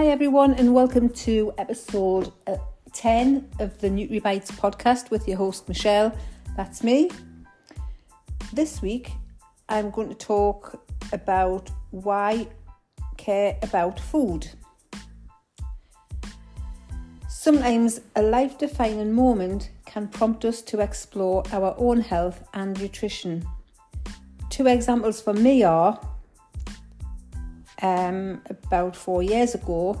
Hi, everyone, and welcome to episode uh, 10 of the NutriBites podcast with your host, Michelle. That's me. This week, I'm going to talk about why care about food. Sometimes a life defining moment can prompt us to explore our own health and nutrition. Two examples for me are um, about four years ago,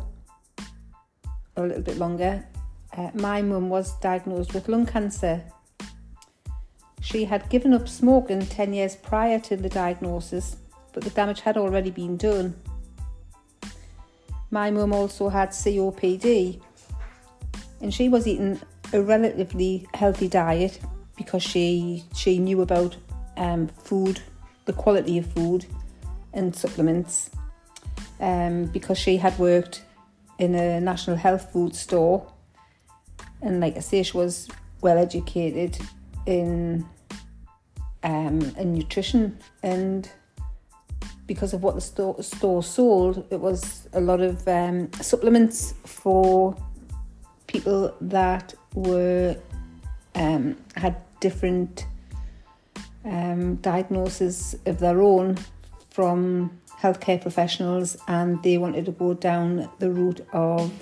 or a little bit longer, uh, my mum was diagnosed with lung cancer. She had given up smoking 10 years prior to the diagnosis, but the damage had already been done. My mum also had COPD, and she was eating a relatively healthy diet because she she knew about um, food, the quality of food, and supplements um, because she had worked in a national health food store. And like I say, she was well educated in um, in nutrition and because of what the store, store sold, it was a lot of um, supplements for people that were um, had different um, diagnoses of their own from healthcare professionals and they wanted to go down the route of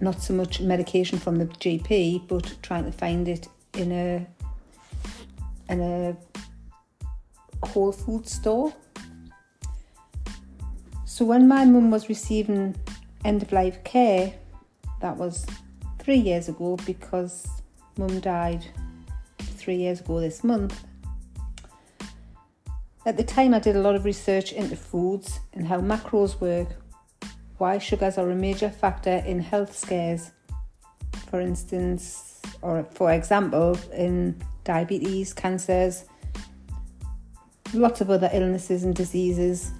not so much medication from the GP but trying to find it in a in a whole food store. So when my mum was receiving end of life care, that was three years ago because mum died three years ago this month. At the time, I did a lot of research into foods and how macros work, why sugars are a major factor in health scares. For instance, or for example, in diabetes, cancers, lots of other illnesses and diseases.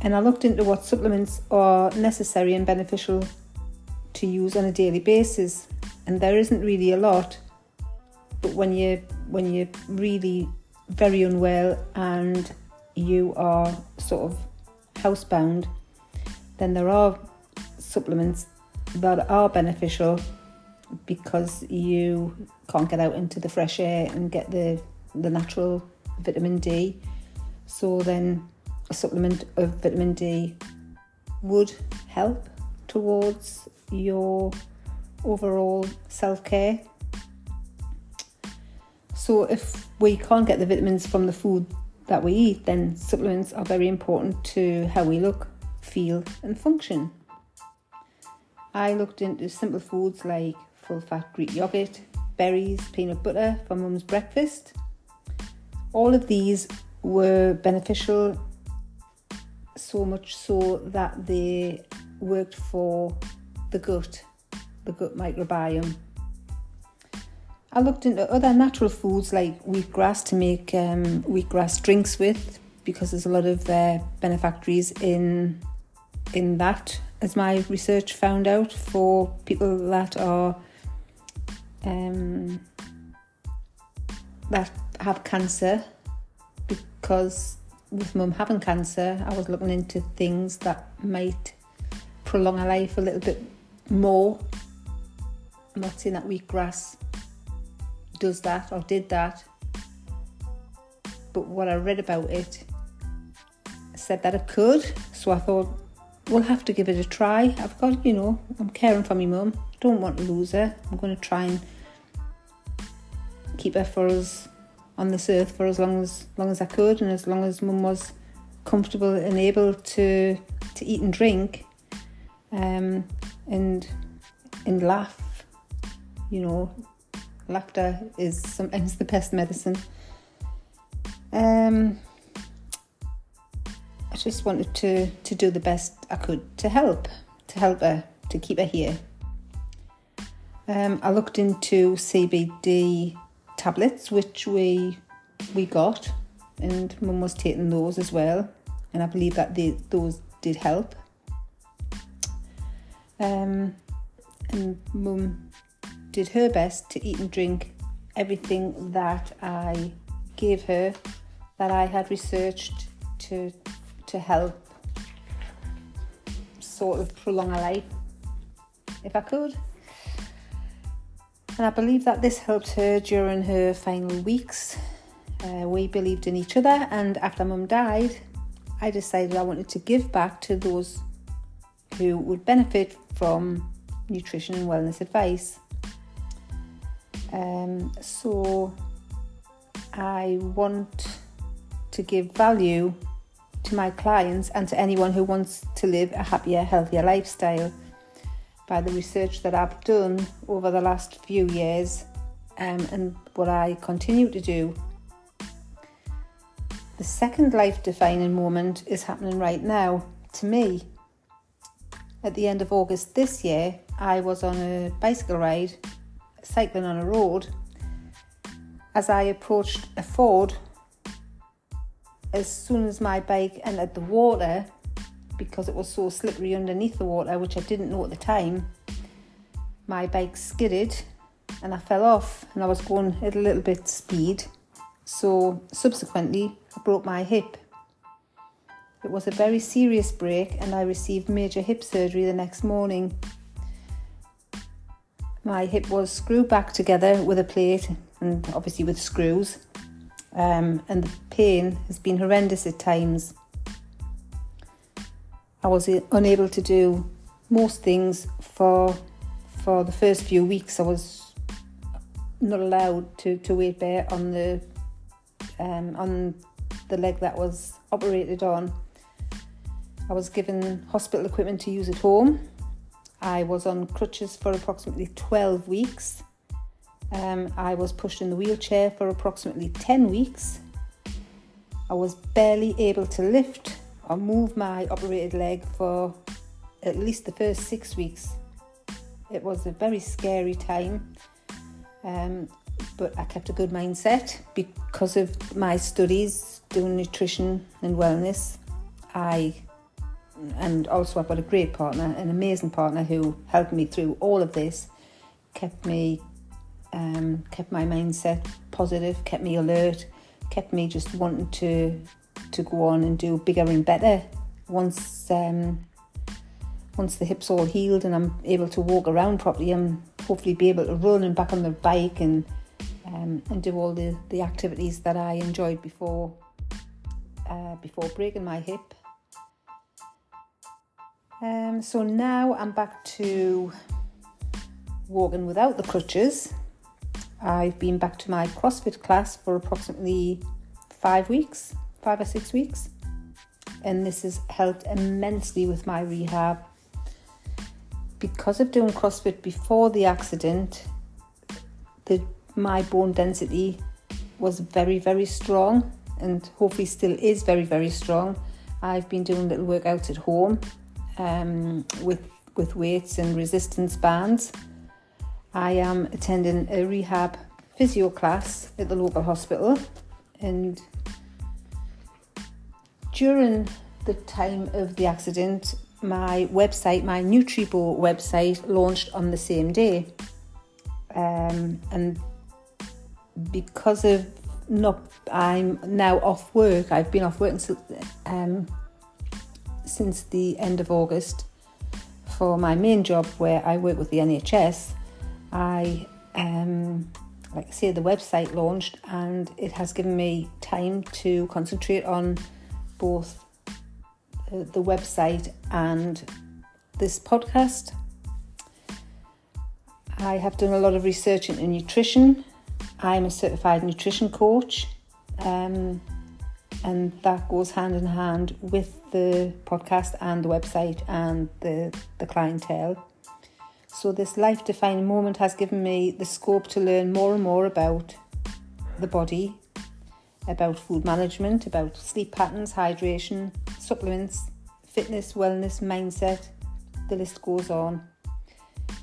And I looked into what supplements are necessary and beneficial to use on a daily basis. And there isn't really a lot. But when you when you really very unwell and you are sort of housebound, then there are supplements that are beneficial because you can't get out into the fresh air and get the, the natural vitamin D. So then a supplement of vitamin D would help towards your overall self-care so if we can't get the vitamins from the food that we eat, then supplements are very important to how we look, feel, and function. I looked into simple foods like full fat Greek yogurt, berries, peanut butter for mum's breakfast. All of these were beneficial so much so that they worked for the gut, the gut microbiome I looked into other natural foods like wheatgrass to make um, wheatgrass drinks with because there's a lot of uh, benefactories in in that, as my research found out for people that are um, that have cancer. Because with mum having cancer, I was looking into things that might prolong her life a little bit more. I'm not saying that wheatgrass does that or did that. But what I read about it said that it could, so I thought we'll have to give it a try. I've got, you know, I'm caring for my mum. Don't want to lose her. I'm going to try and keep her for us on this earth for as long as long as I could, and as long as mum was comfortable and able to to eat and drink, um, and and laugh. You know, laughter is sometimes the best medicine. Um, I just wanted to, to do the best I could to help, to help her, to keep her here. Um, I looked into CBD tablets, which we we got, and Mum was taking those as well, and I believe that they, those did help. Um, and Mum did her best to eat and drink everything that I gave her that I had researched to to help. sort of prolong her life if I could. And I believe that this helped her during her final weeks. Uh, we believed in each other, and after mum died, I decided I wanted to give back to those who would benefit from nutrition and wellness advice. Um, so I want to give value to my clients and to anyone who wants to live a happier, healthier lifestyle by the research that I've done over the last few years um, and what I continue to do. The second life defining moment is happening right now to me. At the end of August this year, I was on a bicycle ride, cycling on a road. As I approached a ford, as soon as my bike entered the water, because it was so slippery underneath the water, which I didn't know at the time, my bike skidded and I fell off and I was going at a little bit speed. So subsequently, I broke my hip. It was a very serious break and I received major hip surgery the next morning. My hip was screwed back together with a plate and obviously with screws. Um, and the pain has been horrendous at times. I was unable to do most things for for the first few weeks. I was not allowed to, to weight bear on the um, on the leg that was operated on. I was given hospital equipment to use at home. I was on crutches for approximately 12 weeks. Um, I was pushed in the wheelchair for approximately 10 weeks. I was barely able to lift or move my operated leg for at least the first six weeks. It was a very scary time, um, but I kept a good mindset because of my studies doing nutrition and wellness. I and also I've got a great partner, an amazing partner who helped me through all of this, kept me, um, kept my mindset positive, kept me alert, kept me just wanting to to go on and do bigger and better. Once um, once the hips all healed and I'm able to walk around properly, I'm hopefully be able to run and back on the bike and um, and do all the, the activities that I enjoyed before uh, before breaking my hip. Um, so now I'm back to walking without the crutches. I've been back to my CrossFit class for approximately five weeks, five or six weeks, and this has helped immensely with my rehab. Because of doing CrossFit before the accident, the my bone density was very, very strong and hopefully still is very, very strong. I've been doing little workouts at home um, with, with weights and resistance bands. I am attending a rehab physio class at the local hospital and during the time of the accident, my website, my Nutribeau website, launched on the same day. Um, and because of not, I'm now off work. I've been off work since um, since the end of August for my main job where I work with the NHS. I, um, like I say, the website launched and it has given me time to concentrate on both the website and this podcast. I have done a lot of research into nutrition. I'm a certified nutrition coach. Um, and that goes hand in hand with the podcast and the website and the, the clientele. So, this life defining moment has given me the scope to learn more and more about the body, about food management, about sleep patterns, hydration, supplements, fitness, wellness, mindset. The list goes on.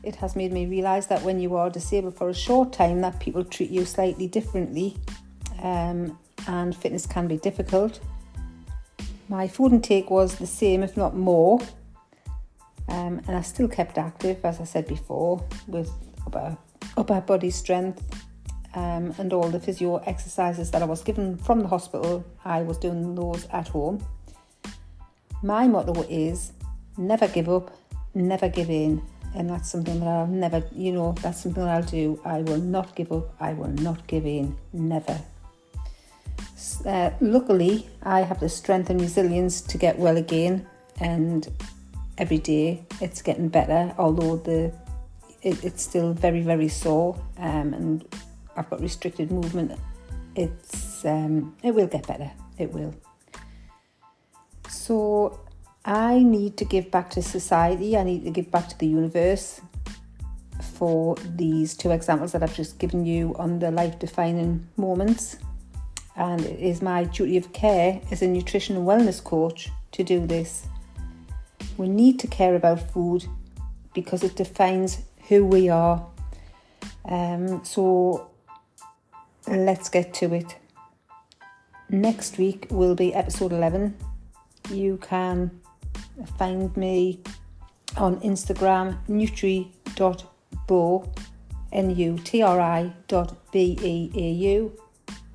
It has made me realise that when you are disabled for a short time, that people treat you slightly differently um, and fitness can be difficult. My food intake was the same, if not more, um, and I still kept active, as I said before, with upper, upper body strength um, and all the physio exercises that I was given from the hospital. I was doing those at home. My motto is never give up, never give in. And that's something that I'll never, you know, that's something that I'll do. I will not give up, I will not give in, never. Uh, luckily, I have the strength and resilience to get well again, and every day it's getting better, although the it, it's still very, very sore, um, and I've got restricted movement. It's um, it will get better. It will. So I need to give back to society, I need to give back to the universe for these two examples that I've just given you on the life defining moments. And it is my duty of care as a nutrition and wellness coach to do this. We need to care about food because it defines who we are. Um, so let's get to it. Next week will be episode 11. You can find me on Instagram, nutri.beau, N-U-T-R-I dot B-E-A-U.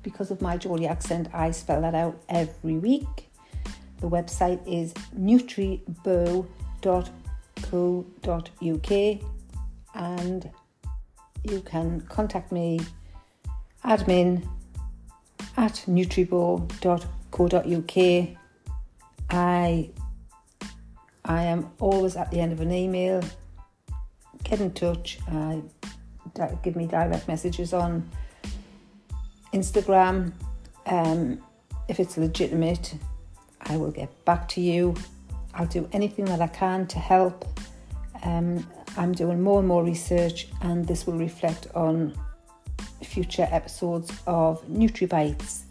Because of my Geordie accent, I spell that out every week. The website is nutribeau.co.uk and you can contact me admin at nutribeau.co.uk. I I am always at the end of an email. Get in touch. Uh, give me direct messages on Instagram. Um, if it's legitimate, I will get back to you. I'll do anything that I can to help. Um, I'm doing more and more research, and this will reflect on future episodes of NutriBites.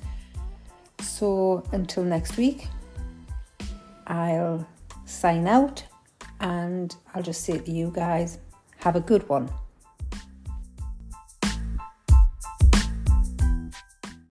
So until next week, I'll sign out and I'll just say to you guys, have a good one.